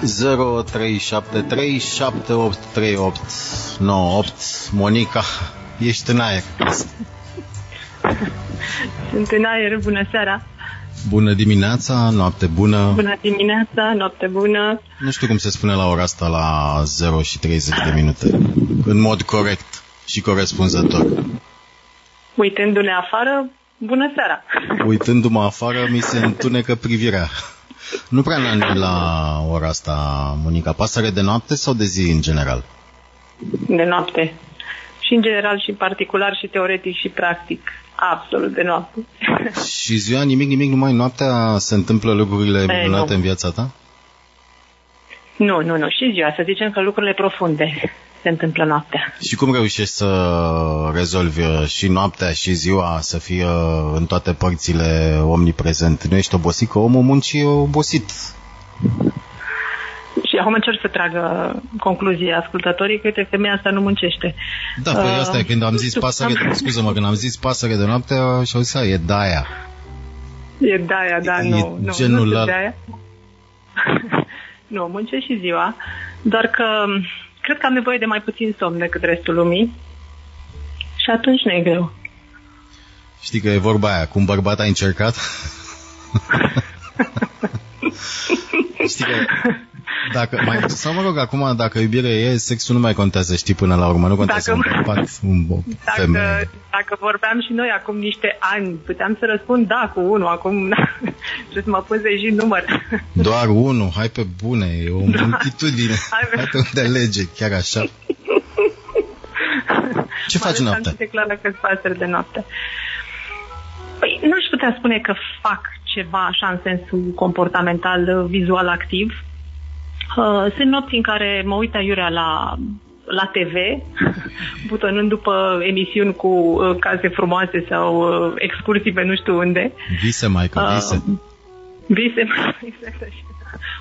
0373783898 Monica, ești în aer. Sunt în aer, bună seara. Bună dimineața, noapte bună. Bună dimineața, noapte bună. Nu știu cum se spune la ora asta la 0 și 30 de minute. În mod corect și corespunzător. Uitându-ne afară, bună seara. Uitându-mă afară, mi se întunecă privirea. Nu prea la, la ora asta, Monica. Pasăre de noapte sau de zi în general? De noapte. Și în general și particular și teoretic și practic. Absolut de noapte. și ziua nimic, nimic, numai noaptea se întâmplă lucrurile minunate în viața ta? Nu, nu, nu. Și ziua. Să zicem că lucrurile profunde se întâmplă noaptea. Și cum reușești să rezolvi uh, și noaptea și ziua să fie uh, în toate părțile omniprezent? Nu ești obosit? Că omul muncii e obosit. Și acum încerc să tragă concluzia ascultătorii că uite, femeia asta nu muncește. Da, păi uh, asta e, când am zis pasăre, de, scuză-mă, când am zis pasăre de noapte și au zis, e daia. E daia, da, e nu, nu, genul nu la... daia. nu, muncești și ziua, doar că cred că am nevoie de mai puțin somn decât restul lumii și atunci nu e greu. Știi că e vorba aia, cum bărbat ai încercat? Știi că dacă mai, sau mă rog, acum dacă iubirea e, sexul nu mai contează, știi, până la urmă, nu contează dacă, un bărbat, un dacă, femeie. Dacă vorbeam și noi acum niște ani, puteam să răspund da cu unul, acum trebuie să mă pun să număr. Doar unul, hai pe bune, e o da. multitudine, hai, hai pe unde lege, chiar așa. Ce faci noaptea? Se clară că spasări de noapte. Păi, nu aș putea spune că fac ceva așa în sensul comportamental, vizual activ. Uh, sunt nopți în care mă uit aiurea la, la TV, butonând după emisiuni cu uh, case frumoase sau uh, excursii pe nu știu unde. Vise, mai că vise. Uh, vise, exact așa.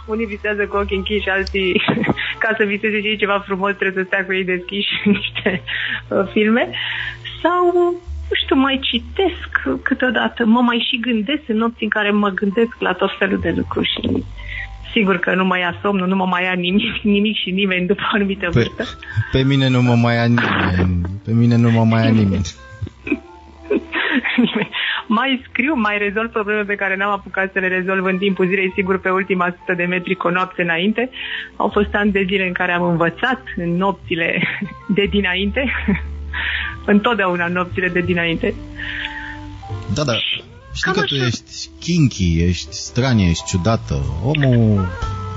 Unii visează cu ochii închiși, alții, ca să viseze și ceva frumos, trebuie să stea cu ei deschiși niște uh, filme. Sau nu știu, mai citesc câteodată, mă mai și gândesc în nopți în care mă gândesc la tot felul de lucruri și sigur că nu mai ia somnul, nu mă mai ia nimic, nimic și nimeni după o anumită pe, vârstă. Pe mine nu mă mai ia nimeni, pe mine nu mă mai ia nimeni. mai scriu, mai rezolv probleme pe care n-am apucat să le rezolv în timpul zilei, sigur pe ultima sută de metri cu o noapte înainte. Au fost ani de zile în care am învățat în nopțile de dinainte, întotdeauna în nopțile de dinainte. Da, da. Știi că tu ești kinky, ești stranie, ești ciudată. Omul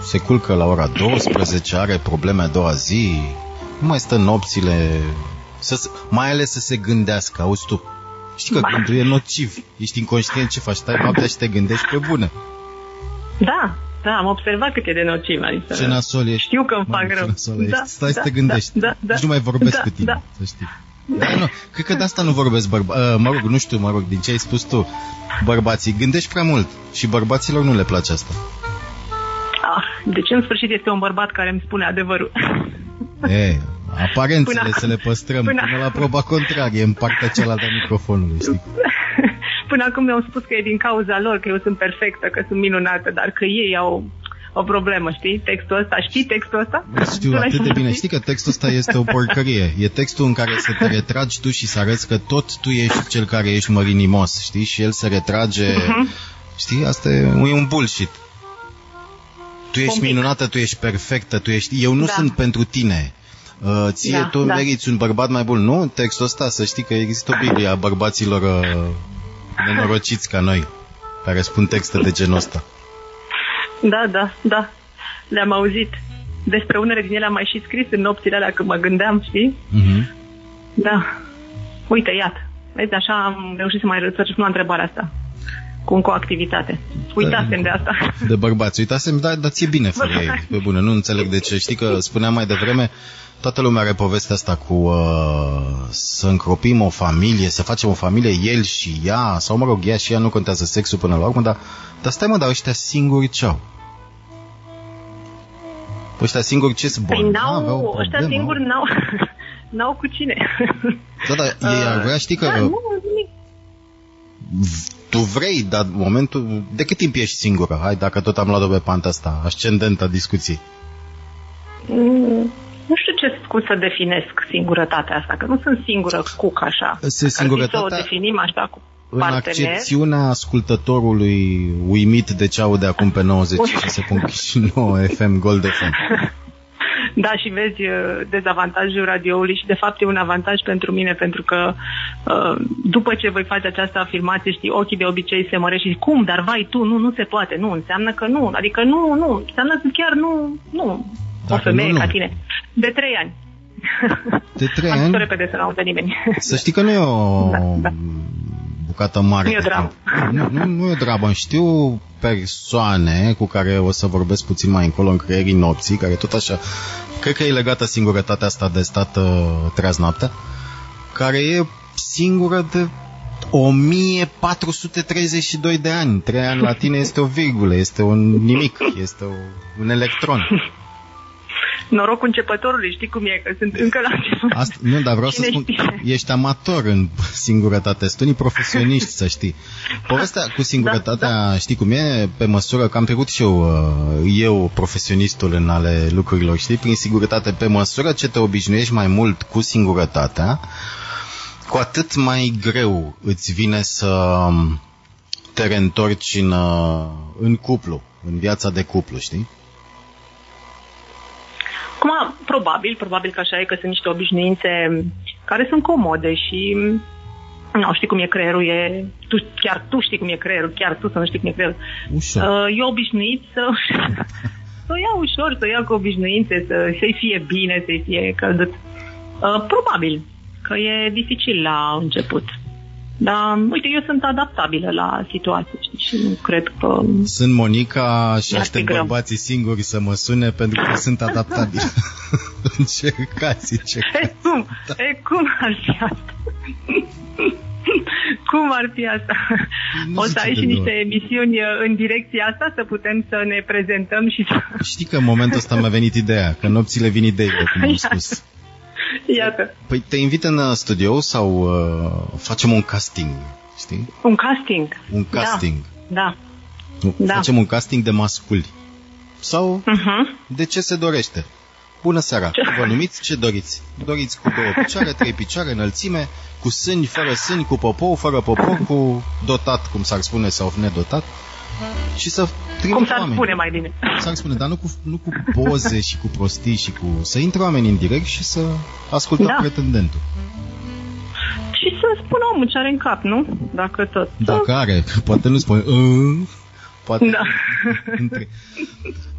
se culcă la ora 12, are probleme a doua zi, nu mai stă nopțile, să, mai ales să se gândească, auzi tu. Știi că ba. gândul e nociv, ești inconștient ce faci, stai noaptea și te gândești pe bune. Da, da, am observat cât e de nociv. Adică ce nasol ești. Știu că îmi fac rău. Da, Stai da, să te gândești. Da, da, da, Nici nu mai vorbesc da, cu tine, da. să știi. Da, nu, cred că de asta nu vorbesc bărba... Uh, mă rog, nu știu, mă rog, din ce ai spus tu. Bărbații gândești prea mult și bărbaților nu le place asta. Ah, deci în sfârșit este un bărbat care îmi spune adevărul. E, aparențele până, să le păstrăm până, până la proba contrarie în partea cealaltă a microfonului, știi? Până acum mi-au spus că e din cauza lor, că eu sunt perfectă, că sunt minunată, dar că ei au o problemă, știi? Textul ăsta, știi textul ăsta? Știu atât de bine. Știi că textul ăsta este o porcărie. E textul în care să te retragi tu și să arăți că tot tu ești cel care ești mărinimos, știi? Și el se retrage... Uh-huh. Știi? Asta e, e un bullshit. Tu ești Complic. minunată, tu ești perfectă, tu ești... Eu nu da. sunt pentru tine. Uh, ție da, tu da. meriți un bărbat mai bun, nu? Textul ăsta, să știi că există o Biblie a bărbaților uh, nenorociți ca noi, care spun texte de genul ăsta. Da, da, da. Le-am auzit. Despre unele din ele am mai și scris în nopțile alea când mă gândeam, știi? Uh-huh. Da. Uite, iată. Vezi, așa am reușit să mai răspund la întrebarea asta. Cu încă o activitate. Uitasem de asta. De bărbați. Uitasem, dar, dar ți-e bine fără ei. Pe bune, nu înțeleg de ce. Știi că spuneam mai devreme, toată lumea are povestea asta cu uh, să încropim o familie, să facem o familie, el și ea, sau mă rog, ea și ea nu contează sexul până la urmă, dar, dar stai mă, dar ăștia singuri ce-au? Ăștia singuri ce sunt păi n-au, ăștia singuri n-au, n-au cu cine. Da, dar ei ar vrea, știi că... Da, nu, tu vrei, dar în momentul... De cât timp ești singură? Hai, dacă tot am luat-o pe panta asta, ascendentă discuției. Mm, nu știu ce cum să definesc singurătatea asta, că nu sunt singură cu așa. Se singurătatea... Să o definim așa cu în partener. accepțiunea ascultătorului uimit de ce aude acum pe 96.9 FM Gold FM. Da, și vezi uh, dezavantajul radioului și de fapt e un avantaj pentru mine pentru că uh, după ce voi face această afirmație, știi, ochii de obicei se măresc și cum, dar vai tu, nu, nu se poate, nu, înseamnă că nu, adică nu, nu, înseamnă că chiar nu, nu, Dacă o femeie nu, nu. ca tine. De trei ani. De trei ani? Am repede să nu nimeni. Să știi că nu e o da, da. bucată mare. Nu e o dramă. Nu, nu, nu e o dramă. Știu persoane cu care o să vorbesc puțin mai încolo în creierii nopții, care tot așa, cred că e legată singurătatea asta de stat uh, treaz noaptea, care e singură de 1432 de ani. Trei ani la tine este o virgulă, este un nimic, este o, un electron. Norocul începătorului, știi cum e, că sunt încă la început. Asta, nu, dar vreau Cine să spun, știe? ești amator în singurătate, sunt unii profesioniști, să știi. Povestea cu singurătatea, da, da. știi cum e, pe măsură că am trecut și eu, uh, eu profesionistul în ale lucrurilor, știi, prin singurătate, pe măsură ce te obișnuiești mai mult cu singurătatea, cu atât mai greu îți vine să um, te reîntorci în, uh, în cuplu, în viața de cuplu, știi? Acum, probabil, probabil că așa e că sunt niște obișnuințe care sunt comode și nu știi cum e creierul, e, tu, chiar tu știi cum e creierul, chiar tu să nu știi cum e creierul. Ușor. Uh, eu obișnuit să, să o iau ușor, să o iau cu obișnuințe, să, să-i fie bine, să-i fie căldut. Uh, probabil că e dificil la început. Dar, uite, eu sunt adaptabilă la situație și nu cred că... Sunt Monica și aștept bărbații singuri să mă sune pentru că sunt adaptabilă. Încercați, încercați. E cum? Da. E cum ar fi asta? Cum ar fi asta? Nu o să ai și niște emisiuni în direcția asta, să putem să ne prezentăm și să... Știi că în momentul ăsta mi-a venit ideea, că nopțile vin ideile, cum am spus. Iată. Păi te invit în uh, studio sau uh, facem un casting, știi? Un casting? Un casting. Da. da. da. Facem un casting de masculi. Sau uh-huh. de ce se dorește. Bună seara! Ce? Vă numiți ce doriți? Doriți cu două picioare, trei picioare, înălțime, cu sâni, fără sâni, cu popou, fără popou, cu dotat, cum s-ar spune, sau nedotat și să Cum s-ar oameni. spune mai bine. S-ar spune, dar nu cu, nu cu poze și cu prostii și cu... Să intre oameni în direct și să ascultă da. pretendentul. Și să spună omul ce are în cap, nu? Dacă tot. Dacă are, poate nu spune... Poate da. între...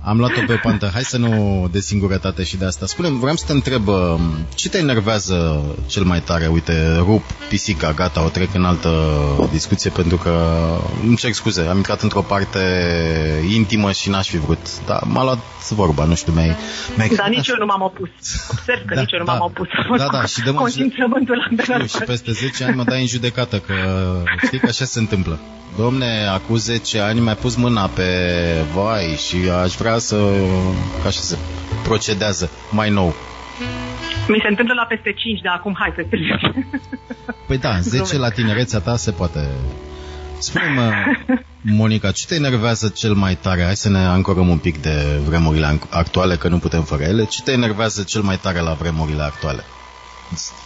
Am luat-o pe pantă. Hai să nu de singurătate și de asta. Spune, vreau să te întreb, um, ce te enervează cel mai tare? Uite, rup pisica, gata, o trec în altă discuție pentru că, îmi cer scuze, am intrat într-o parte intimă și n-aș fi vrut. Dar m-a luat vorba, nu știu, mi-ai... mi-ai Dar nici eu nu m-am opus. Observ că da, nici eu nu da, m-am opus. Da, da, și de mult... Știu, și peste 10 ani mă dai în judecată, că știi că așa se întâmplă. Domne, acum 10 ani mi-a pus mâna pe vai și aș vrea să, ca și să procedează mai nou. Mi se întâmplă la peste 5, dar acum hai să Păi da, 10 la tinerețea ta se poate... Spune-mă, Monica, ce te enervează cel mai tare? Hai să ne ancorăm un pic de vremurile actuale, că nu putem fără ele. Ce te enervează cel mai tare la vremurile actuale?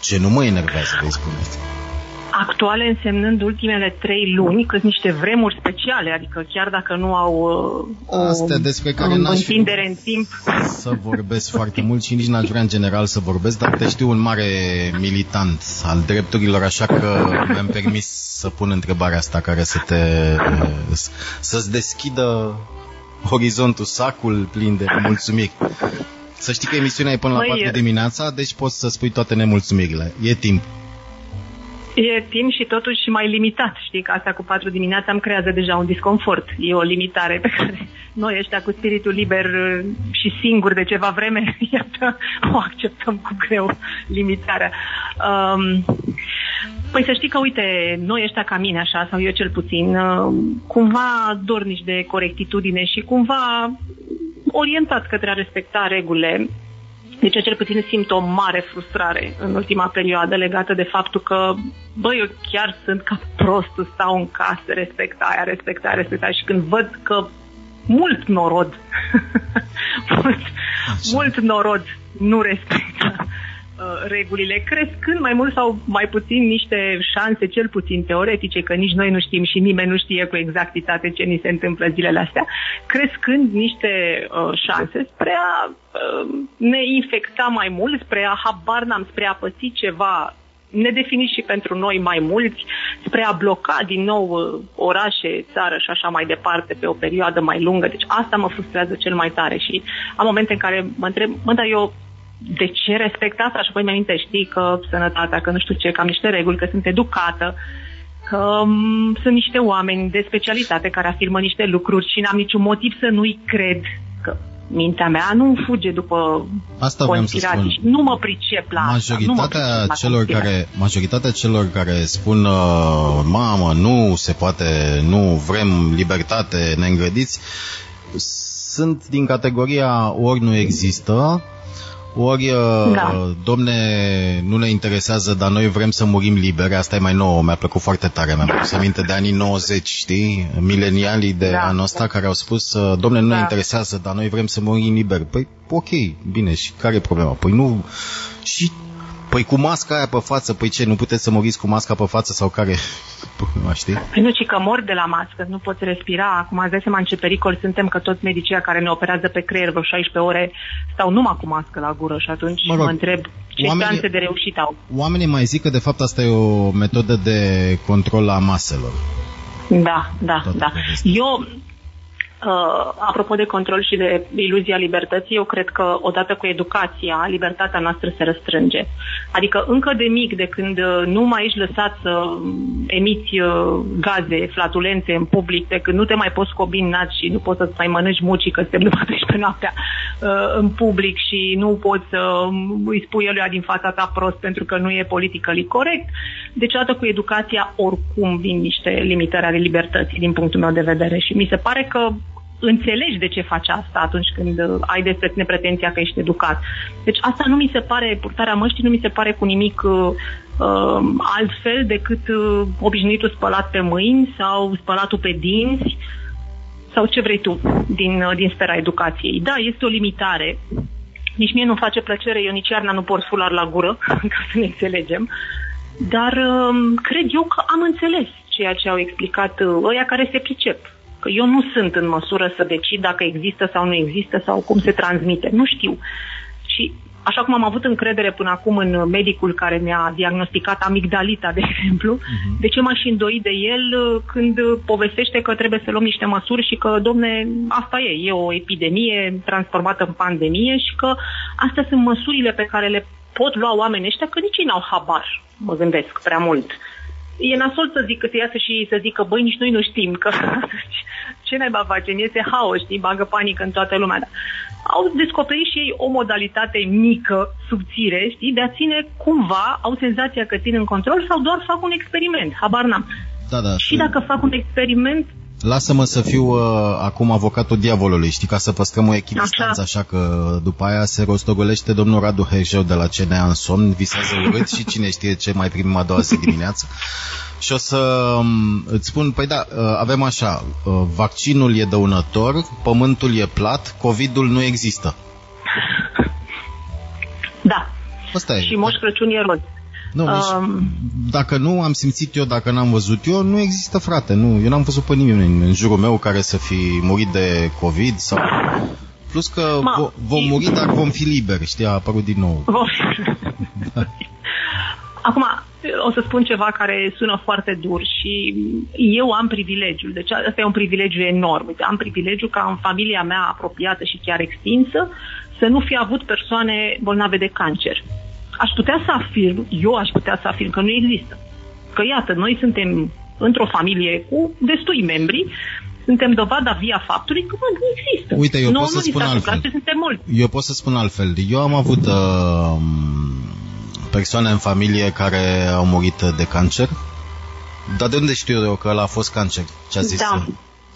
Ce nu mă enervează, vei spune asta? Actuale însemnând ultimele trei luni, că sunt niște vremuri speciale, adică chiar dacă nu au uh, o Astea despre care întindere în timp. Să vorbesc foarte mult și nici n-aș vrea în general să vorbesc, dar te știu un mare militant al drepturilor, așa că mi-am permis să pun întrebarea asta care să te să-ți deschidă orizontul, sacul plin de mulțumiri. Să știi că emisiunea e până la 4 dimineața, deci poți să spui toate nemulțumirile. E timp. E timp și totuși mai limitat, știi, că asta cu patru dimineața îmi creează deja un disconfort. E o limitare pe care noi ăștia cu spiritul liber uh, și singur de ceva vreme, iată, o acceptăm cu greu, limitarea. Um, păi să știi că, uite, noi ăștia ca mine, așa, sau eu cel puțin, uh, cumva dornici de corectitudine și cumva orientat către a respecta regulile, Deci eu cel puțin simt o mare frustrare în ultima perioadă legată de faptul că, bă, eu chiar sunt ca prostul, stau în casă, respect aia, respect aia, respect aia. Și când văd că mult norod, mult, mult norod nu respectă Uh, regulile, crescând mai mult sau mai puțin niște șanse, cel puțin teoretice, că nici noi nu știm și nimeni nu știe cu exactitate ce ni se întâmplă zilele astea, crescând niște uh, șanse spre a uh, ne infecta mai mult, spre a habar n-am, spre a păți ceva nedefinit și pentru noi mai mulți, spre a bloca din nou uh, orașe, țară și așa mai departe pe o perioadă mai lungă. Deci asta mă frustrează cel mai tare și am momente în care mă întreb, mă, dar eu de ce respect asta? Și apoi mi aminte, știi că sănătatea, că nu știu ce, că am niște reguli, că sunt educată, că um, sunt niște oameni de specialitate care afirmă niște lucruri și n-am niciun motiv să nu-i cred că mintea mea nu fuge după Asta conspirații și nu mă pricep la majoritatea asta. Nu celor care, majoritatea celor care spun uh, mamă, nu se poate, nu vrem libertate, ne îngrădiți, sunt din categoria ori nu există, ori, uh, da. domne, nu ne interesează, dar noi vrem să murim liberi, asta e mai nouă, mi-a plăcut foarte tare, mi-am pus aminte de anii 90, știi? Milenialii de da. anul ăsta care au spus, uh, domne, nu da. ne interesează, dar noi vrem să murim liberi. Păi, ok, bine, și care e problema? Păi nu... Și Păi cu masca aia pe față, păi ce, nu puteți să moriți cu masca pe față sau care? Nu știi? Păi nu, ci că mor de la mască, nu poți respira. Acum îți dai seama în ce pericol suntem că toți medicii care ne operează pe creier vreo 16 ore stau numai cu mască la gură și atunci mă, rog, mă întreb ce oamenii, șanse de reușit au. Oamenii mai zic că de fapt asta e o metodă de control a maselor. Da, da, Toată da. Eu Uh, apropo de control și de iluzia libertății, eu cred că odată cu educația, libertatea noastră se răstrânge. Adică încă de mic, de când uh, nu mai ești lăsat să emiți uh, gaze, flatulențe în public, de când nu te mai poți scobi în și nu poți să mai mănânci mucii că suntem după pe noaptea uh, în public și nu poți să îi spui eluia din fața ta prost pentru că nu e politically corect. Deci odată cu educația oricum vin niște limitări ale libertății din punctul meu de vedere și mi se pare că înțelegi de ce faci asta atunci când uh, ai despre tine pretenția că ești educat. Deci asta nu mi se pare, purtarea măștii nu mi se pare cu nimic uh, uh, altfel decât uh, obișnuitul spălat pe mâini sau spălatul pe dinți sau ce vrei tu din, uh, din sfera educației. Da, este o limitare. Nici mie nu-mi face plăcere, eu nici iarna nu port fular la gură, ca să ne înțelegem. Dar uh, cred eu că am înțeles ceea ce au explicat uh, ăia care se pricep Că eu nu sunt în măsură să decid dacă există sau nu există sau cum se transmite. Nu știu. Și așa cum am avut încredere până acum în medicul care mi-a diagnosticat amigdalita, de exemplu, uh-huh. de ce m-aș îndoi de el uh, când povestește că trebuie să luăm niște măsuri și că, domne, asta e, e o epidemie transformată în pandemie și că astea sunt măsurile pe care le pot lua oamenii ăștia, că nici ei n-au habar, mă gândesc prea mult e nasol să zic, să iasă și să zică, băi, nici noi nu știm, că ce ne va face, este haos, știi, bagă panică în toată lumea. Dar au descoperit și ei o modalitate mică, subțire, știi, de a ține cumva, au senzația că țin în control sau doar fac un experiment, habar n-am. Da, da. Și dacă fac un experiment, Lasă-mă să fiu uh, acum avocatul diavolului, știi, ca să păstrăm o echidistanță, așa. așa că după aia se rostogolește domnul Radu Herjeu de la CNA în somn, visează urât și cine știe ce mai primim a doua zi dimineață. Și o să um, îți spun, păi da, uh, avem așa, uh, vaccinul e dăunător, pământul e plat, COVID-ul nu există. Da. Asta e. Și Moș Crăciun e roz. Nu, um, dacă nu am simțit eu, dacă n-am văzut eu, nu există, frate. Nu, eu n-am văzut pe nimeni în jurul meu care să fi murit de COVID sau... Plus că Ma, vo- vom e... muri, dar vom fi liberi, știi, a apărut din nou. da. Acum, o să spun ceva care sună foarte dur și eu am privilegiul, deci asta e un privilegiu enorm. Am privilegiu ca în familia mea apropiată și chiar extinsă să nu fi avut persoane bolnave de cancer aș putea să afirm, eu aș putea să afirm că nu există. Că iată, noi suntem într-o familie cu destui membri, suntem dovada via faptului că bă, nu există. Uite, eu nu, pot să spun altfel. Suntem mulți. Eu pot să spun altfel. Eu am avut uh, persoane în familie care au murit de cancer. Dar de unde știu eu că ăla a fost cancer? Ce a zis? Da.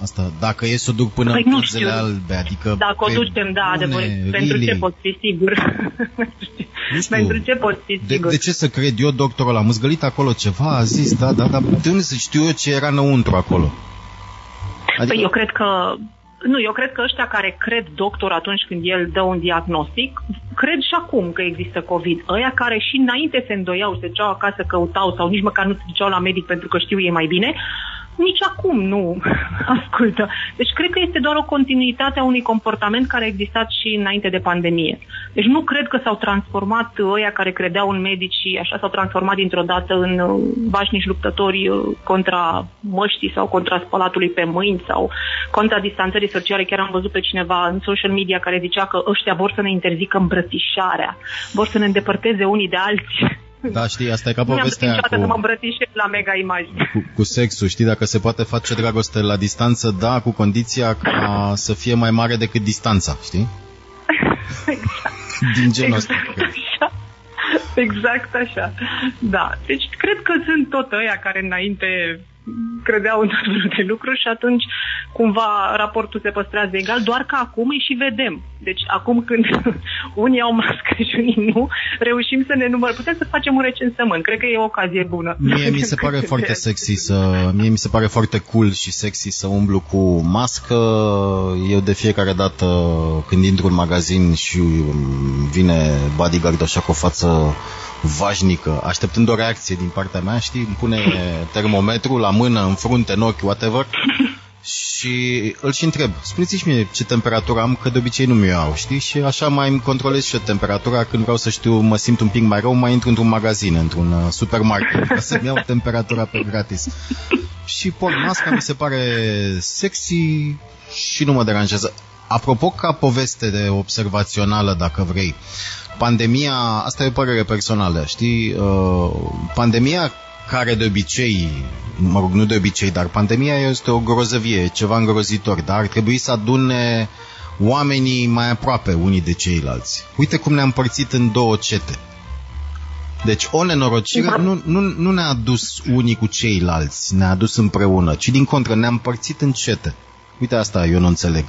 Asta, dacă e să o duc până păi în pânzele albe, adică... Dacă o ducem, da, adevăr, pentru ce pot fi sigur? nu știu, pentru ce pot fi sigur? De, de ce să cred eu, doctorul, am zgălit acolo ceva, a zis, da, da, dar de unde să știu eu ce era înăuntru acolo? Păi adică... Păi eu cred că nu, eu cred că ăștia care cred doctor atunci când el dă un diagnostic, cred și acum că există COVID. Ăia care și înainte se îndoiau, se duceau acasă, căutau sau nici măcar nu se duceau la medic pentru că știu ei mai bine, nici acum nu ascultă. Deci cred că este doar o continuitate a unui comportament care a existat și înainte de pandemie. Deci nu cred că s-au transformat ăia care credeau în medici și așa s-au transformat dintr-o dată în uh, vașnici luptători uh, contra măștii sau contra spălatului pe mâini sau contra distanțării sociale. Chiar am văzut pe cineva în social media care zicea că ăștia vor să ne interzică îmbrățișarea, vor să ne îndepărteze unii de alții. Da, știi, asta e ca povestea cu... să mă la mega imagine. Cu, cu sexul, știi, dacă se poate face dragoste la distanță, da, cu condiția ca să fie mai mare decât distanța, știi? exact. Din genul exact ăsta. Așa. Exact așa. Da. Deci cred că sunt tot ăia care înainte credeau în tot felul de lucruri și atunci cumva raportul se păstrează egal, doar că acum îi și vedem. Deci acum când unii au mască și unii nu, reușim să ne numărăm. Putem să facem un recensământ. Cred că e o ocazie bună. Mie mi se pare foarte sexy să... Mie mi se pare foarte cool și sexy să umblu cu mască. Eu de fiecare dată când intru în magazin și vine bodyguard așa cu o față vașnică, așteptând o reacție din partea mea, știi, îmi pune termometru la mână, în frunte, în ochi, whatever, și îl și întreb, spuneți-și mie ce temperatură am, că de obicei nu mi-o au, știi? Și așa mai îmi controlez și eu temperatura, când vreau să știu, mă simt un pic mai rău, mai intru într-un magazin, într-un uh, supermarket, ca să-mi iau temperatura pe gratis. Și port masca, mi se pare sexy și nu mă deranjează. Apropo, ca poveste de observațională, dacă vrei, pandemia, asta e o părere personală, știi? Uh, pandemia care de obicei, mă rog, nu de obicei, dar pandemia este o grozăvie, ceva îngrozitor, dar ar trebui să adune oamenii mai aproape unii de ceilalți. Uite cum ne-am împărțit în două cete. Deci o nenorocire da. nu, nu, nu ne-a dus unii cu ceilalți, ne-a dus împreună, ci din contră ne-am împărțit în cete. Uite asta eu nu înțeleg.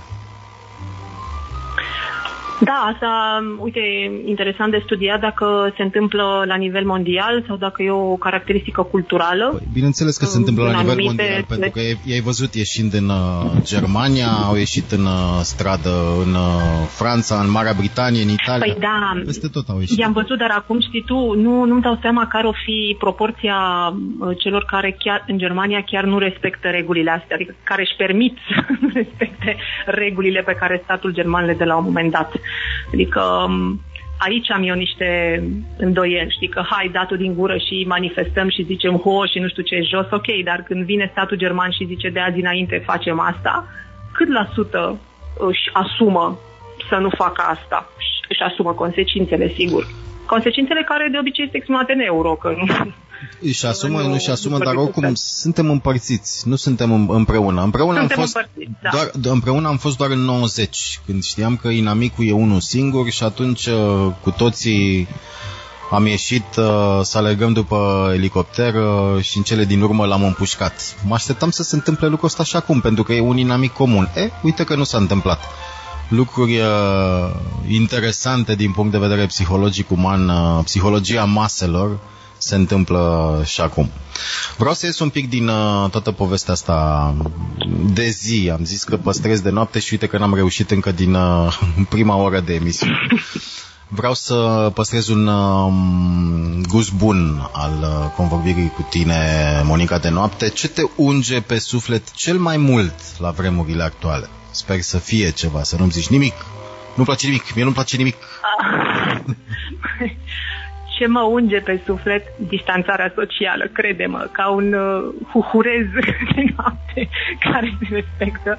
Da, asta, uite, interesant de studiat dacă se întâmplă la nivel mondial sau dacă e o caracteristică culturală. Păi, bineînțeles că se întâmplă la nivel mondial, pentru că i-ai văzut ieșind în uh, Germania, au ieșit în uh, stradă în uh, Franța, în Marea Britanie, în Italia. Păi da, peste tot au ieșit. I-am văzut, dar acum știi tu, nu, nu-mi dau seama care o fi proporția celor care chiar în Germania chiar nu respectă regulile astea, adică care își permit să nu respecte regulile pe care statul german le dă la un moment dat. Adică um, aici am eu niște îndoieli, știi, că hai datul din gură și manifestăm și zicem ho și nu știu ce jos, ok, dar când vine statul german și zice de azi înainte facem asta, cât la sută își asumă să nu facă asta? Își asumă consecințele, sigur. Consecințele care de obicei sunt exprimate în euro, că nu, își asumă, nu, își asumă, dar oricum suntem împărțiți, nu suntem împreună. Împreună suntem am fost da. doar, împreună am fost doar în 90, când știam că inamicul e unul singur și atunci uh, cu toții am ieșit uh, să alergăm după elicopter uh, și în cele din urmă l-am împușcat. Mă așteptam să se întâmple lucrul ăsta și acum, pentru că e un inamic comun. E, uite că nu s-a întâmplat. Lucruri uh, interesante din punct de vedere psihologic uman, uh, psihologia maselor, se întâmplă și acum. Vreau să ies un pic din uh, toată povestea asta de zi. Am zis că păstrez de noapte și uite că n-am reușit încă din uh, prima oră de emisiune. Vreau să păstrez un uh, gust bun al uh, convorbirii cu tine, Monica, de noapte. Ce te unge pe suflet cel mai mult la vremurile actuale? Sper să fie ceva, să nu-mi zici nimic. Nu-mi place nimic, mie nu-mi place nimic. ce mă unge pe suflet distanțarea socială, crede-mă, ca un uh, huhurez de noapte care se respectă.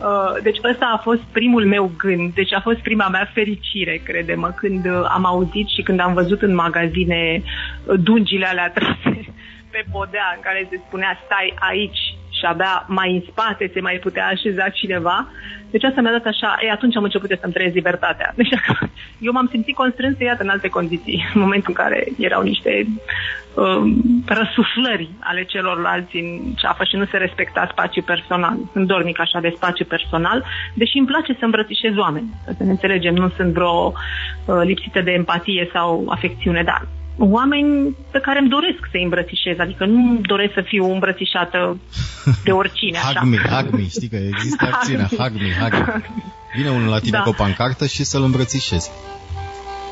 Uh, deci ăsta a fost primul meu gând, deci a fost prima mea fericire, crede-mă, când uh, am auzit și când am văzut în magazine uh, dungile alea trase pe podea în care se spunea stai aici și abia mai în spate se mai putea așeza cineva, Deci asta mi-a dat așa, e, atunci am început să-mi trăiesc libertatea. Deci eu m-am simțit constrâns să iată în alte condiții, în momentul în care erau niște um, răsuflări ale celorlalți în ceafă și nu se respecta spațiu personal. Sunt dornic așa de spațiu personal, deși îmi place să îmbrățișez oameni. Să ne înțelegem, nu sunt vreo uh, lipsită de empatie sau afecțiune, dar oameni pe care îmi doresc să-i îmbrățișez, adică nu doresc să fiu îmbrățișată de oricine. Așa. hug me, hug me, știi că există acțiunea, hug me, hug me. Vine unul la tine da. cu o pancartă și să-l îmbrățișezi.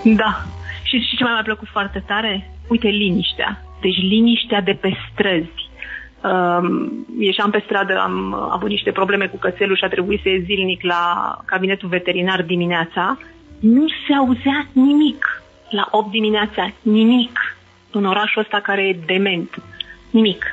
Da. Și, și ce mai mi-a plăcut foarte tare? Uite, liniștea. Deci liniștea de pe străzi. Um, ieșeam pe stradă, am avut niște probleme cu cățelul și a trebuit să ies zilnic la cabinetul veterinar dimineața. Nu se auzea nimic la 8 dimineața, nimic în orașul ăsta care e dement. Nimic.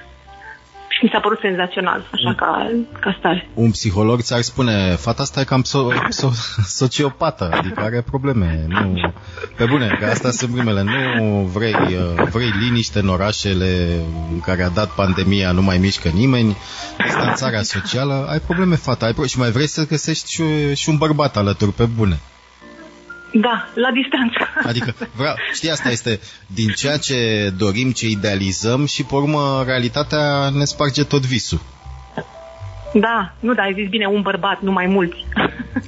Și mi s-a părut senzațional, așa un, ca, ca stare. Un psiholog ți-ar spune, fata asta e cam so- so- sociopată, adică are probleme. Nu, pe bune, că asta sunt primele. Nu vrei, uh, vrei liniște în orașele în care a dat pandemia, nu mai mișcă nimeni, distanțarea socială, ai probleme, fata, ai pro- și mai vrei să găsești și, și un bărbat alături, pe bune. Da, la distanță. Adică, vreau, știi, asta este din ceea ce dorim, ce idealizăm și, pe urmă, realitatea ne sparge tot visul. Da, nu, da, ai zis bine, un bărbat, nu mai mulți.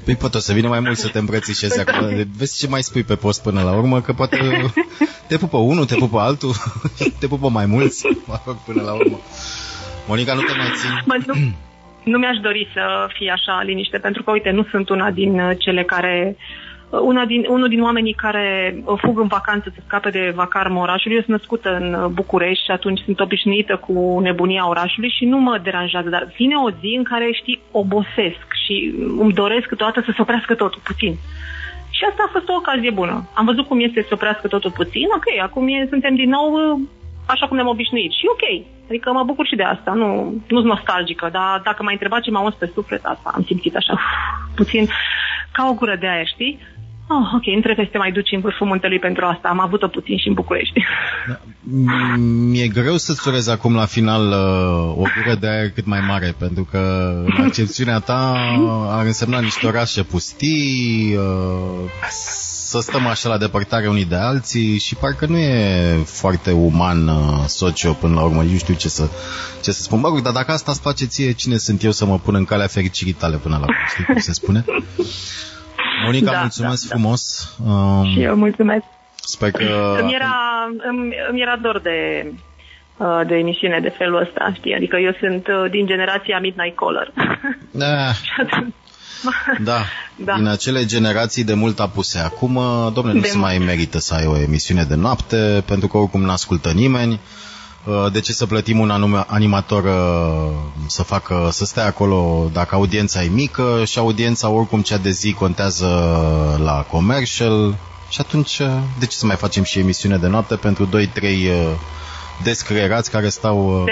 Păi pot o să vină mai mult să te îmbrățișezi acum. Vezi ce mai spui pe post până la urmă, că poate te pupă unul, te pupă altul, te pupă mai mulți, mă rog, până la urmă. Monica, nu te mai țin? Mă, nu, nu mi-aș dori să fie așa liniște, pentru că, uite, nu sunt una din cele care uh, una din, unul din oamenii care uh, fug în vacanță să scape de vacarmă orașului. Eu sunt născută în uh, București și atunci sunt obișnuită cu nebunia orașului și nu mă deranjează, dar vine o zi în care, știi, obosesc și îmi doresc câteodată să se oprească totul puțin. Și asta a fost o ocazie bună. Am văzut cum este să se oprească totul puțin, ok, acum e, suntem din nou uh, așa cum ne-am obișnuit. Și ok, adică mă bucur și de asta, nu nu sunt nostalgică, dar dacă m-ai întrebat ce m-a uns pe suflet, asta am simțit așa, uf, puțin ca o gură de aer, știi? Oh, ok, nu trebuie să te mai duci în vârful muntelui pentru asta. Am avut-o puțin și în București. Da. Mi-e greu să-ți urez acum la final uh, o gură de aer cât mai mare, pentru că în accepțiunea ta ar însemna niște orașe pustii, uh, să stăm așa la depărtare unii de alții și parcă nu e foarte uman uh, socio până la urmă. Nu știu ce să, ce să spun. Mă rog, dar dacă asta îți face ție, cine sunt eu să mă pun în calea fericirii tale până la urmă? Știi cum se spune? Monica, da, mulțumesc da, frumos. Da. Um, și eu mulțumesc. Sper că... Îmi era, îmi, îmi era dor de, uh, de emisiune de felul ăsta, știi? Adică eu sunt uh, din generația Midnight Caller. Da. da, da, din acele generații de mult apuse. Acum, uh, domnule, nu de se mai merită să ai o emisiune de noapte, pentru că oricum nu ascultă nimeni. De ce să plătim un anume animator să facă, să stea acolo dacă audiența e mică și audiența oricum cea de zi contează la commercial și atunci de ce să mai facem și emisiune de noapte pentru 2-3 descreierați care stau...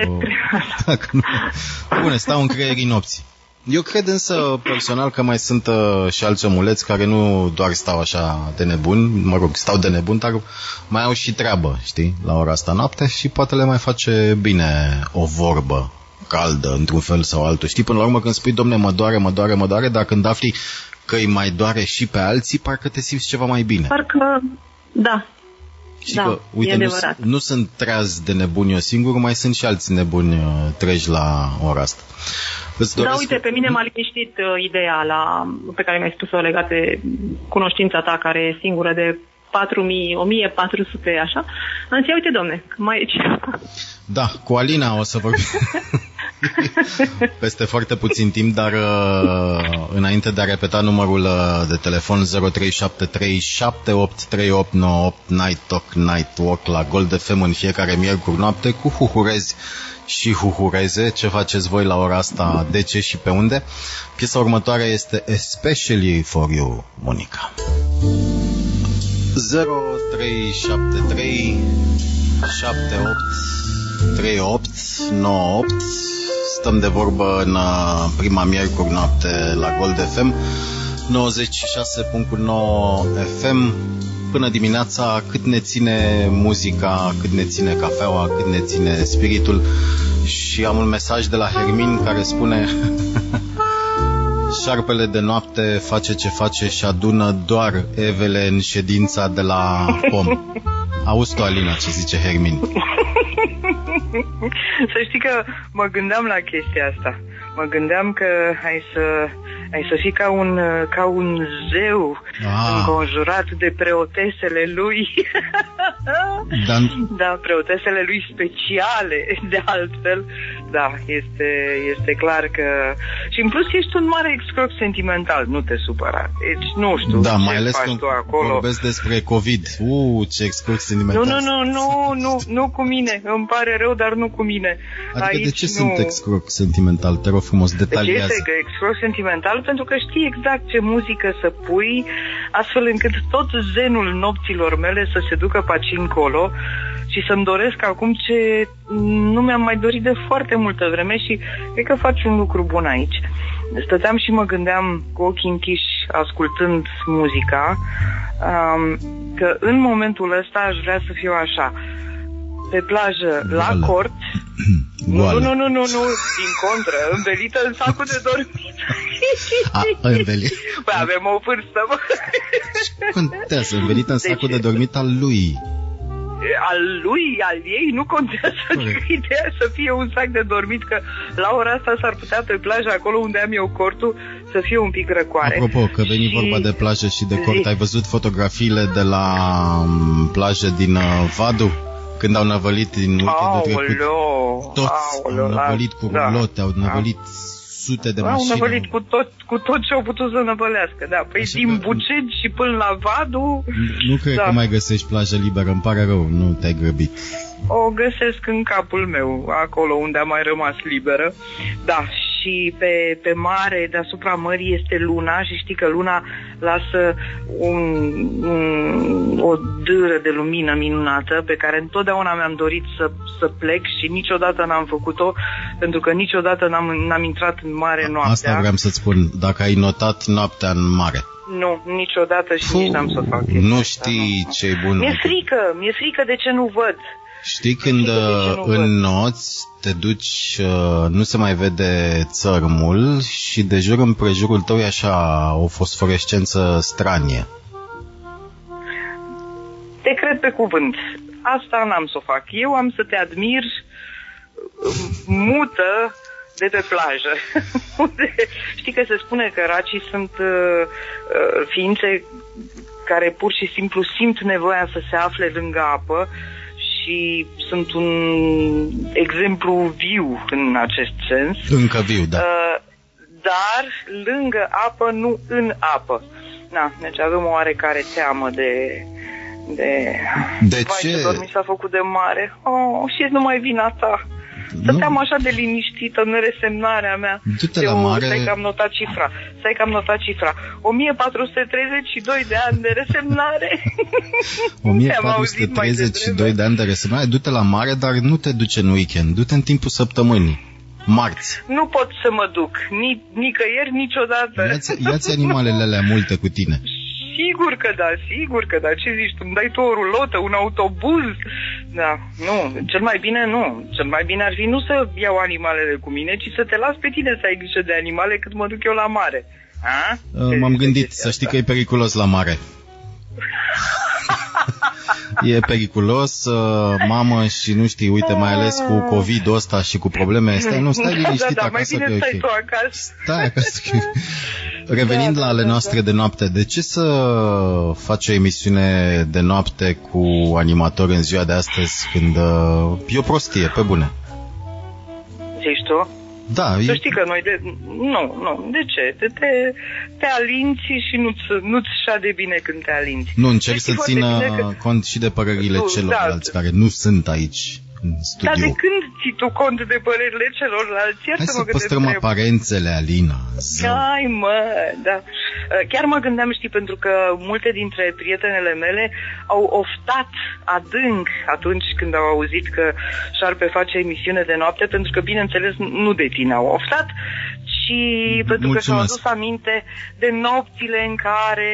Dacă nu, bune, stau în creierii nopții. Eu cred însă personal că mai sunt uh, și alți omuleți care nu doar stau așa de nebuni, mă rog, stau de nebuni, dar mai au și treabă, știi, la ora asta noapte și poate le mai face bine o vorbă caldă, într-un fel sau altul. Știi, până la urmă când spui, domne, mă doare, mă doare, mă doare, dar când afli că îi mai doare și pe alții, parcă te simți ceva mai bine. Parcă, da, și da, că, uite, nu, nu sunt treaz de nebuni eu singur, mai sunt și alți nebuni uh, treji la ora asta. Îți Da, uite, pe mine m-a liniștit uh, ideea la, pe care mi-ai spus-o legată de cunoștința ta, care e singură de 4000, 1400, așa. Am zis, uite, domne, mai e ceva. Da, cu Alina o să vorbim peste foarte puțin timp, dar uh, înainte de a repeta numărul uh, de telefon 0373783898 Night Talk, Night Walk la Gold FM în fiecare miercuri noapte cu huhurezi și huhureze. Ce faceți voi la ora asta? De ce și pe unde? Piesa următoare este Especially for You, Monica. 0373 78 38 98 Stăm de vorbă în uh, prima miercuri noapte la Gold FM 96.9 FM până dimineața cât ne ține muzica, cât ne ține cafeaua, cât ne ține spiritul și am un mesaj de la Hermin care spune șarpele de noapte face ce face și adună doar evele în ședința de la pom. Auzi tu, Alina, ce zice Hermin. să știi că mă gândeam la chestia asta. Mă gândeam că ai să ai să fii ca un, ca un zeu ah. înconjurat de preotesele lui. da. da, preotesele lui speciale, de altfel. Da, este, este clar că... Și în plus ești un mare excroc sentimental, nu te supăra. Deci nu știu da, mai ales când tu acolo. vorbesc despre COVID. Uuu, ce excroc sentimental. Nu, nu, nu, nu, nu, nu cu mine. Îmi pare rău, dar nu cu mine. Adică Aici de ce nu... sunt excroc sentimental? Te rog frumos, detaliază. De ce este excroc sentimental? Pentru că știi exact ce muzică să pui, astfel încât tot zenul nopților mele să se ducă pe aici încolo și să-mi doresc acum ce nu mi-am mai dorit de foarte multă vreme și cred că faci un lucru bun aici. Stăteam și mă gândeam cu ochii închiși ascultând muzica um, că în momentul ăsta aș vrea să fiu așa pe plajă, Goală. la cort. Nu, nu, nu, nu, nu, din contră, învelită în sacul de dormit. A, învelit. Păi avem o vârstă, bă. Contează, învelită în sacul de dormit al lui al lui, al ei, nu contează Corect. ideea să fie un sac de dormit, că la ora asta s-ar putea pe plajă, acolo unde am eu cortul, să fie un pic răcoare. Apropo, că veni și... vorba de plajă și de cort, ai văzut fotografiile de la um, plajă din uh, Vadu? Când au năvălit din weekendul trecut, toți aoleo, au năvălit cu da, rulote, au năvălit da sute de mașini. Au năvălit cu tot, cu tot ce au putut să năvălească, da. Păi Așa din că... Bucegi și până la Vadu... Nu cred da. că mai găsești plajă liberă, îmi pare rău, nu te-ai grăbit. O găsesc în capul meu, acolo unde a mai rămas liberă. Da, și pe, pe mare, deasupra mării, este luna și știi că luna lasă un, un, o dâră de lumină minunată pe care întotdeauna mi-am dorit să, să plec și niciodată n-am făcut-o pentru că niciodată n-am, n-am intrat în mare noaptea. Asta vreau să-ți spun, dacă ai notat noaptea în mare. Nu, niciodată și Puh, nici n-am să fac Nu știi ce bun. Mi-e frică, mi-e frică de ce nu văd. Știi când uh, în noți te duci, uh, nu se mai vede țărmul și de jur împrejurul tău e așa o fosforescență stranie. Te cred pe cuvânt. Asta n-am să o fac. Eu am să te admir mută de pe plajă. Știi că se spune că racii sunt uh, uh, ființe care pur și simplu simt nevoia să se afle lângă apă și sunt un exemplu viu în acest sens. Încă viu, da. Uh, dar lângă apă, nu în apă. Na, deci avem o oarecare teamă de... De, de Vai, ce? dormi s-a făcut de mare. Oh, și nu mai vina ta. Stăteam așa de liniștită în resemnarea mea. Du-te la mare. Stai că am notat cifra. Stai că am notat cifra. 1432 de ani de resemnare. 1432 de ani de resemnare. Du-te la mare, dar nu te duce în weekend. Du-te în timpul săptămânii. Marți. Nu pot să mă duc. Ni, nicăieri, niciodată. Ia-ți, ia-ți animalele alea multe cu tine. Sigur că da, sigur că da. Ce zici, tu îmi dai tu o rulotă, un autobuz? Da, nu, cel mai bine nu. Cel mai bine ar fi nu să iau animalele cu mine, ci să te las pe tine să ai grijă de animale cât mă duc eu la mare. A? Uh, m-am gândit, să știi că e periculos la mare. e periculos, uh, mamă, și nu știi, uite, mai ales cu COVID-ul ăsta și cu probleme, stai, nu, stai liniștit da, da, acasă, mai bine stai okay. tu acasă. Stai acasă. Revenind da, la ale da, noastre da. de noapte, de ce să faci o emisiune de noapte cu animator în ziua de astăzi când uh, e o prostie, pe bune? Zici tu? Da. Să e... știi că noi de... Nu, nu. De ce? Te, te, te alinți și nu-ți, nu-ți șade bine când te alinți. Nu, încerc să țină că... cont și de părerile tu, celorlalți da. care nu sunt aici în studio. Dar de când ții tu cont de părerile celorlalți? Iar Hai să, să mă păstrăm trebuie. aparențele, Alina. Hai, mă, da. Chiar mă gândeam, știi, pentru că multe dintre prietenele mele au oftat adânc atunci când au auzit că Șarpe face emisiune de noapte, pentru că, bineînțeles, nu de tine au oftat, ci pentru Mulțumesc. că și-au adus aminte de nopțile în care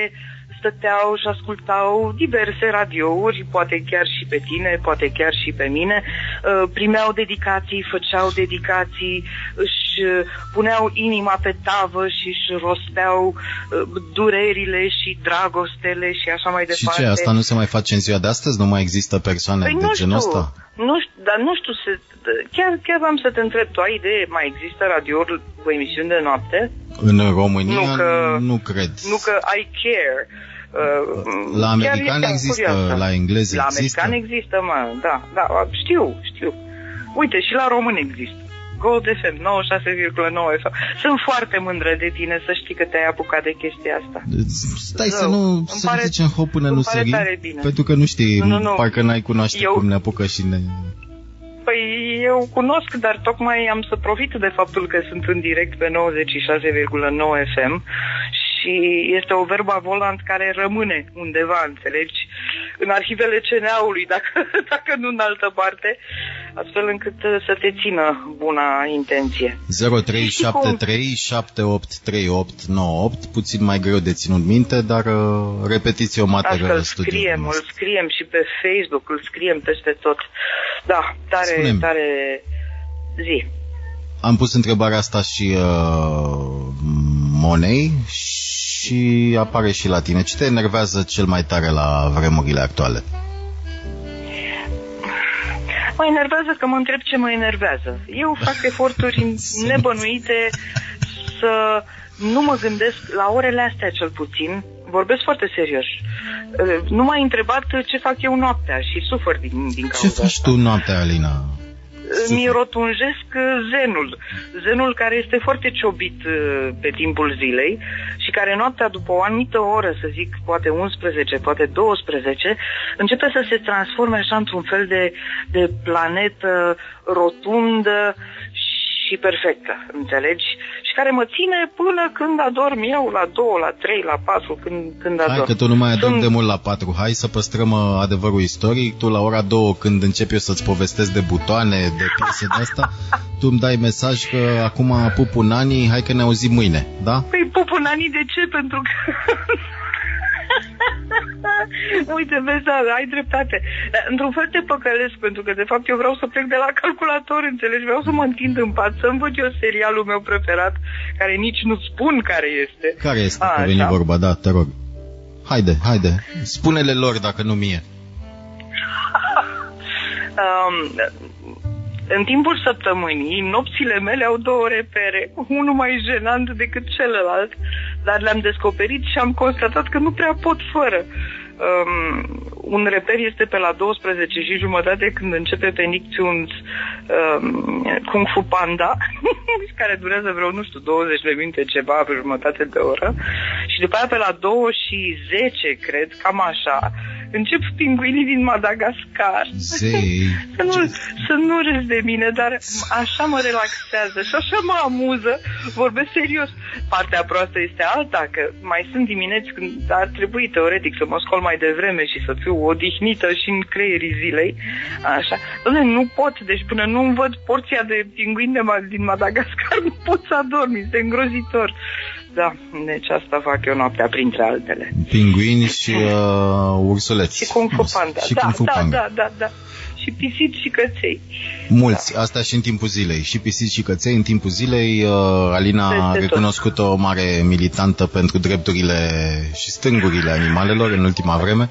stăteau și ascultau diverse radiouri, poate chiar și pe tine, poate chiar și pe mine, uh, primeau dedicații, făceau dedicații, își uh, puneau inima pe tavă și își rosteau uh, durerile și dragostele și așa mai departe. Și ce, asta nu se mai face în ziua de astăzi? Nu mai există persoane păi de genul ăsta? Nu știu, dar nu știu, se, chiar, chiar am să te întreb, tu ai idee, mai există radiouri cu emisiuni de noapte? În România nu, că, nu cred. Nu că I care. Uh, la american există, curioasă. la englez la există. La american există, mă, da, da, știu, știu. Uite, și la român există. Gold FM 96,9 FM. Sunt foarte mândră de tine să știi că te-ai apucat de chestia asta. Stai Zău. să nu să pare, zicem hop până nu se pentru că nu știi, nu, nu, parcă n-ai cunoaște Eu... cum ne apucă și ne... Păi eu cunosc, dar tocmai am să profit de faptul că sunt în direct pe 96,9 FM și este o verba volant care rămâne undeva, înțelegi, în arhivele CNA-ului, dacă, dacă nu în altă parte, astfel încât uh, să te țină buna intenție. 0373 puțin mai greu de ținut minte, dar uh, repetiție o materă îl scriem, îl scriem și pe Facebook, îl scriem peste tot. Da, tare, Spune-mi. tare zi. Am pus întrebarea asta și uh, Monei și apare și la tine. Ce te enervează cel mai tare la vremurile actuale? Mă enervează că mă întreb ce mă enervează. Eu fac eforturi nebănuite să nu mă gândesc la orele astea cel puțin, vorbesc foarte serios. Nu m-ai întrebat ce fac eu noaptea și sufăr din, din cauza Ce faci asta. tu noaptea, Alina? Mi rotunjesc uh, zenul. Zenul care este foarte ciobit uh, pe timpul zilei și care noaptea, după o anumită oră, să zic, poate 11, poate 12, începe să se transforme așa într-un fel de, de planetă rotundă și perfectă, înțelegi? Și care mă ține până când adorm eu, la 2, la 3, la 4, când, când adorm. Hai că tu nu mai adormi Sunt... de mult la 4. Hai să păstrăm uh, adevărul istoric. Tu la ora 2, când încep eu să-ți povestesc de butoane, de piese de asta, tu îmi dai mesaj că acum pup un ani, hai că ne auzim mâine, da? Păi pup un ani de ce? Pentru că Uite, vezi, da, ai dreptate. Dar, într-un fel te păcălesc, pentru că, de fapt, eu vreau să plec de la calculator, înțelegi? Vreau să mă întind în pat, să-mi văd eu serialul meu preferat, care nici nu spun care este. Care este, A, că veni vorba, da, te rog. Haide, haide, spune-le lor dacă nu mie. um, în timpul săptămânii, nopțile mele au două repere, unul mai jenant decât celălalt, dar le-am descoperit și am constatat că nu prea pot fără. Um, un reper este pe la 12 și jumătate când începe pe Nicktoons um, Kung Fu Panda, care durează vreo, nu știu, 20 de minute ceva, pe jumătate de oră. Și după aia pe la 2 și 10, cred, cam așa, încep pinguinii din Madagascar. Zei. să, nu, să nu râzi de mine, dar așa mă relaxează și așa mă amuză. Vorbesc serios. Partea proastă este alta, că mai sunt dimineți când ar trebui teoretic să mă scol mai devreme și să fiu odihnită și în creierii zilei. Așa. Doamne, nu pot, deci până nu văd porția de pinguini de din Madagascar, nu pot să adorm, este îngrozitor. Da, deci asta fac eu noaptea, printre altele. Pinguini și uh, ursuleți. Și Kung Fu Panda. Și da, Kung Fu da, Panda. da, da, da. Și pisici și căței. Mulți, da. asta și în timpul zilei. Și pisici și căței în timpul zilei. Uh, Alina a recunoscut o mare militantă pentru drepturile și stângurile animalelor în ultima vreme.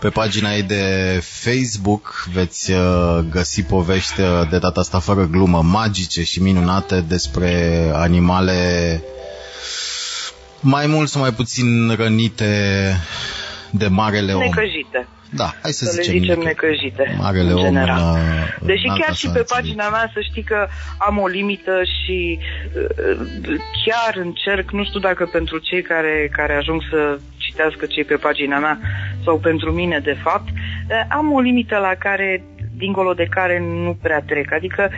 Pe pagina ei de Facebook veți uh, găsi povești uh, de data asta fără glumă magice și minunate despre animale mai mult sau mai puțin rănite de marele om. Necăjite. Da, hai să, să zicem, le zicem necăjite. Marele om general. în, uh, Deși chiar și pe pagina mea să știi că am o limită și uh, chiar încerc, nu știu dacă pentru cei care, care ajung să citească cei pe pagina mea sau pentru mine de fapt, uh, am o limită la care, dincolo de care nu prea trec. Adică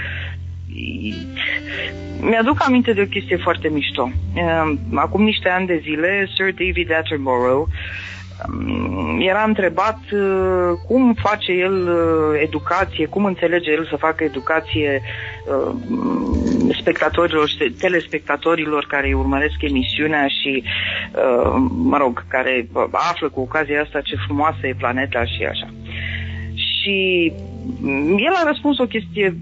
mi-aduc aminte de o chestie foarte mișto. Ehm, acum niște ani de zile, Sir David Attenborough ehm, era întrebat uh, cum face el uh, educație, cum înțelege el să facă educație uh, spectatorilor și telespectatorilor care îi urmăresc emisiunea și, mă rog, care află cu ocazia asta ce frumoasă e planeta și așa. Și el a răspuns o chestie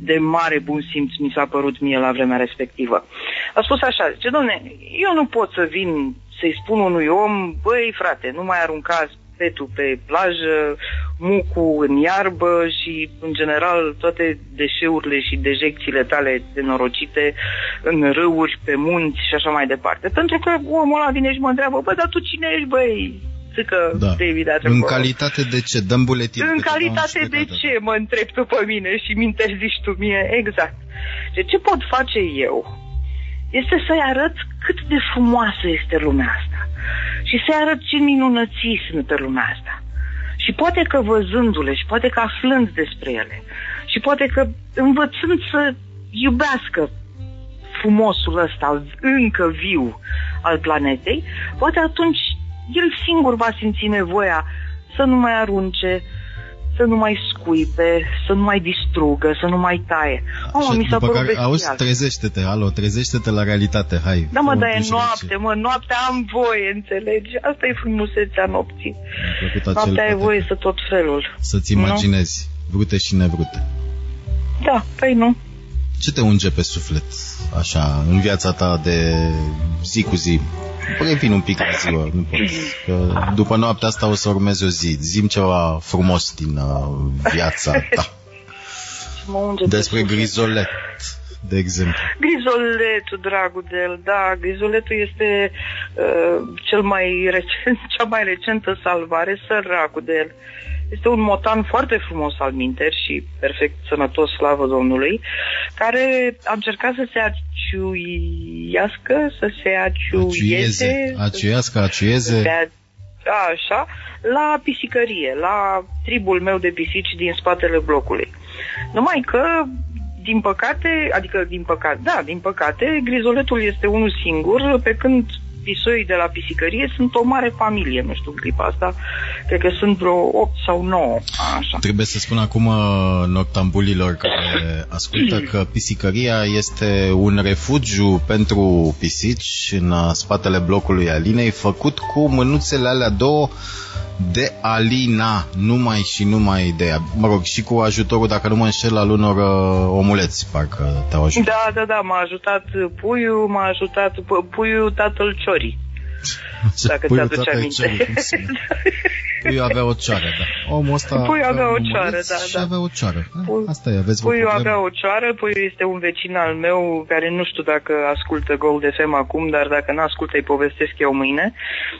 de mare bun simț mi s-a părut mie la vremea respectivă. A spus așa, zice, domne, eu nu pot să vin să-i spun unui om, băi frate, nu mai arunca petul pe plajă, mucu în iarbă și, în general, toate deșeurile și dejecțiile tale denorocite în râuri, pe munți și așa mai departe. Pentru că omul ăla vine și mă întreabă, bă, dar tu cine ești, băi? Zică da. David În calitate de ce? Dăm buletin. În calitate de ce, mă întreb tu pe mine și mi zici tu mie? Exact. De ce pot face eu? Este să-i arăt cât de frumoasă este lumea asta și să-i arăt ce minunății sunt pe lumea asta. Și poate că văzându-le și poate că aflând despre ele și poate că învățând să iubească frumosul ăsta încă viu al planetei, poate atunci el singur va simți nevoia să nu mai arunce, să nu mai scuipe, să nu mai distrugă, să nu mai taie. Oh, mi s-a părut care, auzi, trezește-te, alo, trezește-te la realitate, hai. Da, mă, dar e noapte, mă, noaptea am voie, înțelegi? Asta e frumusețea nopții. Noaptea e voie să tot felul. Să-ți imaginezi, nu? vrute și nevrute. Da, păi nu. Ce te unge pe suflet, așa, în viața ta de zi cu zi? Revin un pic la ziua, nu pot. Că după noaptea asta o să urmezi o zi. Zim ceva frumos din uh, viața ta. Despre grizolet, de exemplu. Grizoletul, dragul de el, da, grizoletul este uh, cel mai recent, cea mai recentă salvare, săracul de el. Uh, este un motan foarte frumos al minter și perfect sănătos, slavă Domnului, care a încercat să se aciuiască, să se aciuieze... Aciuiască, aciuieze... așa, la pisicărie, la tribul meu de pisici din spatele blocului. Numai că din păcate, adică din păcate, da, din păcate, grizoletul este unul singur, pe când pisoii de la pisicărie sunt o mare familie, nu știu, clipa asta, cred că sunt vreo 8 sau 9, așa. Trebuie să spun acum uh, noctambulilor care ascultă că pisicăria este un refugiu pentru pisici în uh, spatele blocului Alinei, făcut cu mânuțele alea două de Alina, numai și numai de ea. Mă rog, și cu ajutorul, dacă nu mă înșel, al unor uh, omuleți, parcă te-au ajutat. Da, da, da, m-a ajutat puiul, m-a ajutat puiul tatăl Ciorii. Dacă ți-aduce aminte. Puiul avea o cioară, da. Omul ăsta Puiul avea o cioară, da, și da. avea o cioară. Pui, Asta e, aveți Puiul avea o cioară, puiul este un vecin al meu care nu știu dacă ascultă Gold FM acum, dar dacă nu ascultă îi povestesc eu mâine.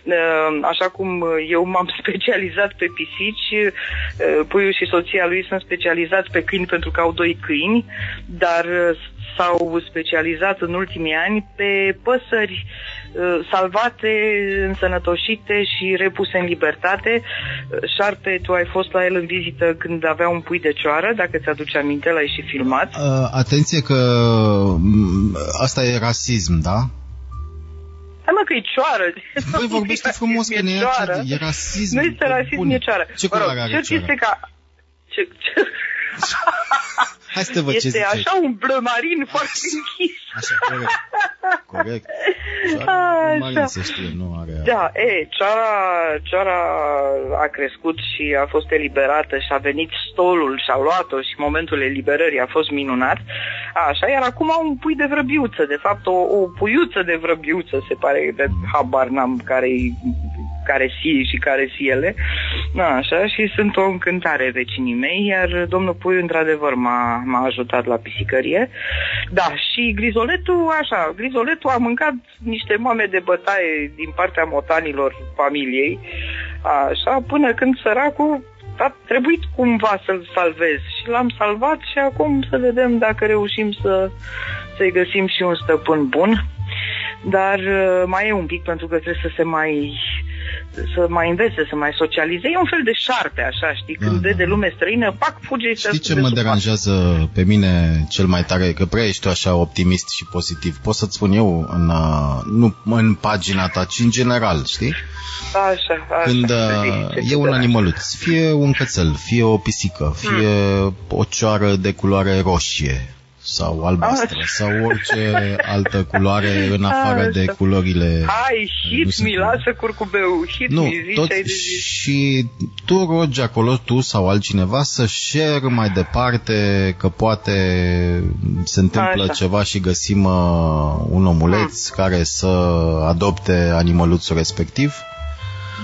Uh, așa cum eu m-am specializat pe pisici, uh, puiul și soția lui sunt specializați pe câini pentru că au doi câini, dar uh, s-au specializat în ultimii ani pe păsări Uh, salvate, însănătoșite și repuse în libertate. Uh, Șarpe, tu ai fost la el în vizită când avea un pui de cioară, dacă ți-aduce aminte, l-ai și filmat. Uh, atenție că mm, asta e rasism, da? Hai mă că e cioară. Păi vorbește frumos că nu e, cioară. e rasism. Nu este rasism, e cioară. Ce mă rog, are cioară? este ca... Ce, ce... Hai să te văd este ce așa un blămarin foarte închis. Așa, corect. Corect. Cioara se știe, nu are... Da, e, cioara, cioara a crescut și a fost eliberată și a venit stolul și a luat-o și momentul eliberării a fost minunat. Așa, iar acum au un pui de vrăbiuță, de fapt o, o puiuță de vrăbiuță, se pare, de habar n-am care-i care si și care si ele. Da, așa, și sunt o încântare vecinii mei, iar domnul Puiu, într-adevăr, m-a, m-a ajutat la pisicărie. Da, și grizoletul, așa, grizoletul a mâncat niște mame de bătaie din partea motanilor familiei, așa, până când săracul a trebuit cumva să-l salvez și l-am salvat și acum să vedem dacă reușim să, să-i găsim și un stăpân bun. Dar uh, mai e un pic pentru că trebuie să se mai să mai învețe, să mai socialize. E un fel de șarpe, așa, știi? Când da, vede da. lume străină, pac, fuge și Știi ce mă deranjează pe mine cel mai tare? Că prea ești tu așa optimist și pozitiv. Pot să-ți spun eu, în, uh, nu în pagina ta, ci în general, știi? Așa, așa. Când uh, e un animăluț, fie un cățel, fie o pisică, fie hmm. o cioară de culoare roșie, sau albastră A, sau orice altă culoare în afară A, de culorile... Hai, hit mi, lasă curcubeu, hit nu, mi, tot, și tu rogi acolo, tu sau altcineva, să share mai departe că poate se întâmplă Așa. ceva și găsim uh, un omuleț hmm. care să adopte animăluțul respectiv.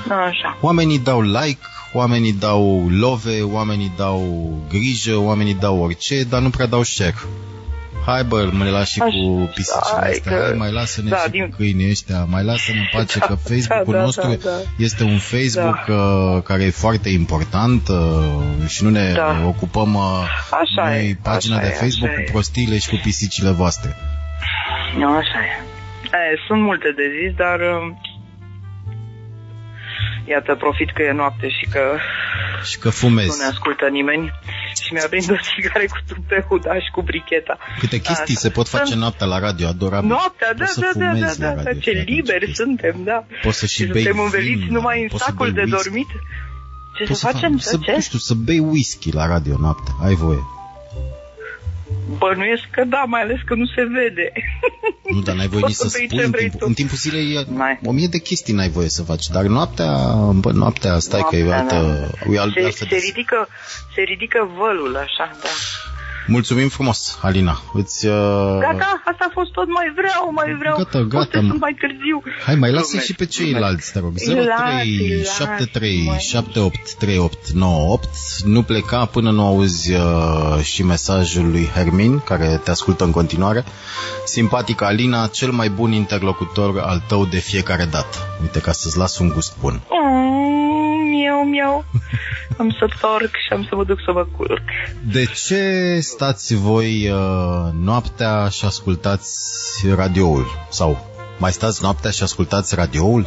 Așa. Oamenii dau like, oamenii dau love, oamenii dau grijă, oamenii dau orice, dar nu prea dau share. Hai bă, mă lași și cu pisicile hai astea, că... hai mai lasă-ne da, și din... cu câinii ăștia, mai lasă-ne în pace, da, că Facebook-ul da, da, nostru da, da. este un Facebook da. uh, care e foarte important uh, și nu ne da. ocupăm uh, așa noi e, pagina așa de Facebook e, cu prostiile și cu pisicile voastre. Nu, așa e. e. Sunt multe de zis, dar uh, iată, profit că e noapte și că, și că fumezi. nu ne ascultă nimeni. Și mi-a prins o țigare cu tupeul, da, și cu bricheta. Câte chestii Asta. se pot face noaptea la radio, adorabil. Noaptea, da, da, da, da, da, da, ce liberi suntem, da. Poți să și, și bei suntem înveliți numai în sacul de dormit. Ce Poți să, facem? Să, să, știu, să bei whisky la radio noaptea, ai voie. Bănuiesc că da, mai ales că nu se vede. Nu, dar n-ai voie nici să spui în, timp, în timpul zilei o mie de chestii n-ai voie să faci, dar noaptea, bă, noaptea stai noaptea, că e altă... Da. E alt, se, se, ridică, se ridică vălul, așa, da. Mulțumim frumos, Alina. Îți, uh... Gata, asta a fost tot, mai vreau, mai vreau. Gata, gata. Poate mai târziu. Hai, mai lasă și pe ceilalți, te rog. 03 73 78 38 98. Nu pleca până nu auzi uh, și mesajul lui Hermin, care te ascultă în continuare. Simpatica Alina, cel mai bun interlocutor al tău de fiecare dată. Uite, ca să-ți las un gust bun. Mm, miau, miau. am să torc și am să mă duc să mă culc. De ce stați voi uh, noaptea și ascultați radioul? Sau mai stați noaptea și ascultați radioul?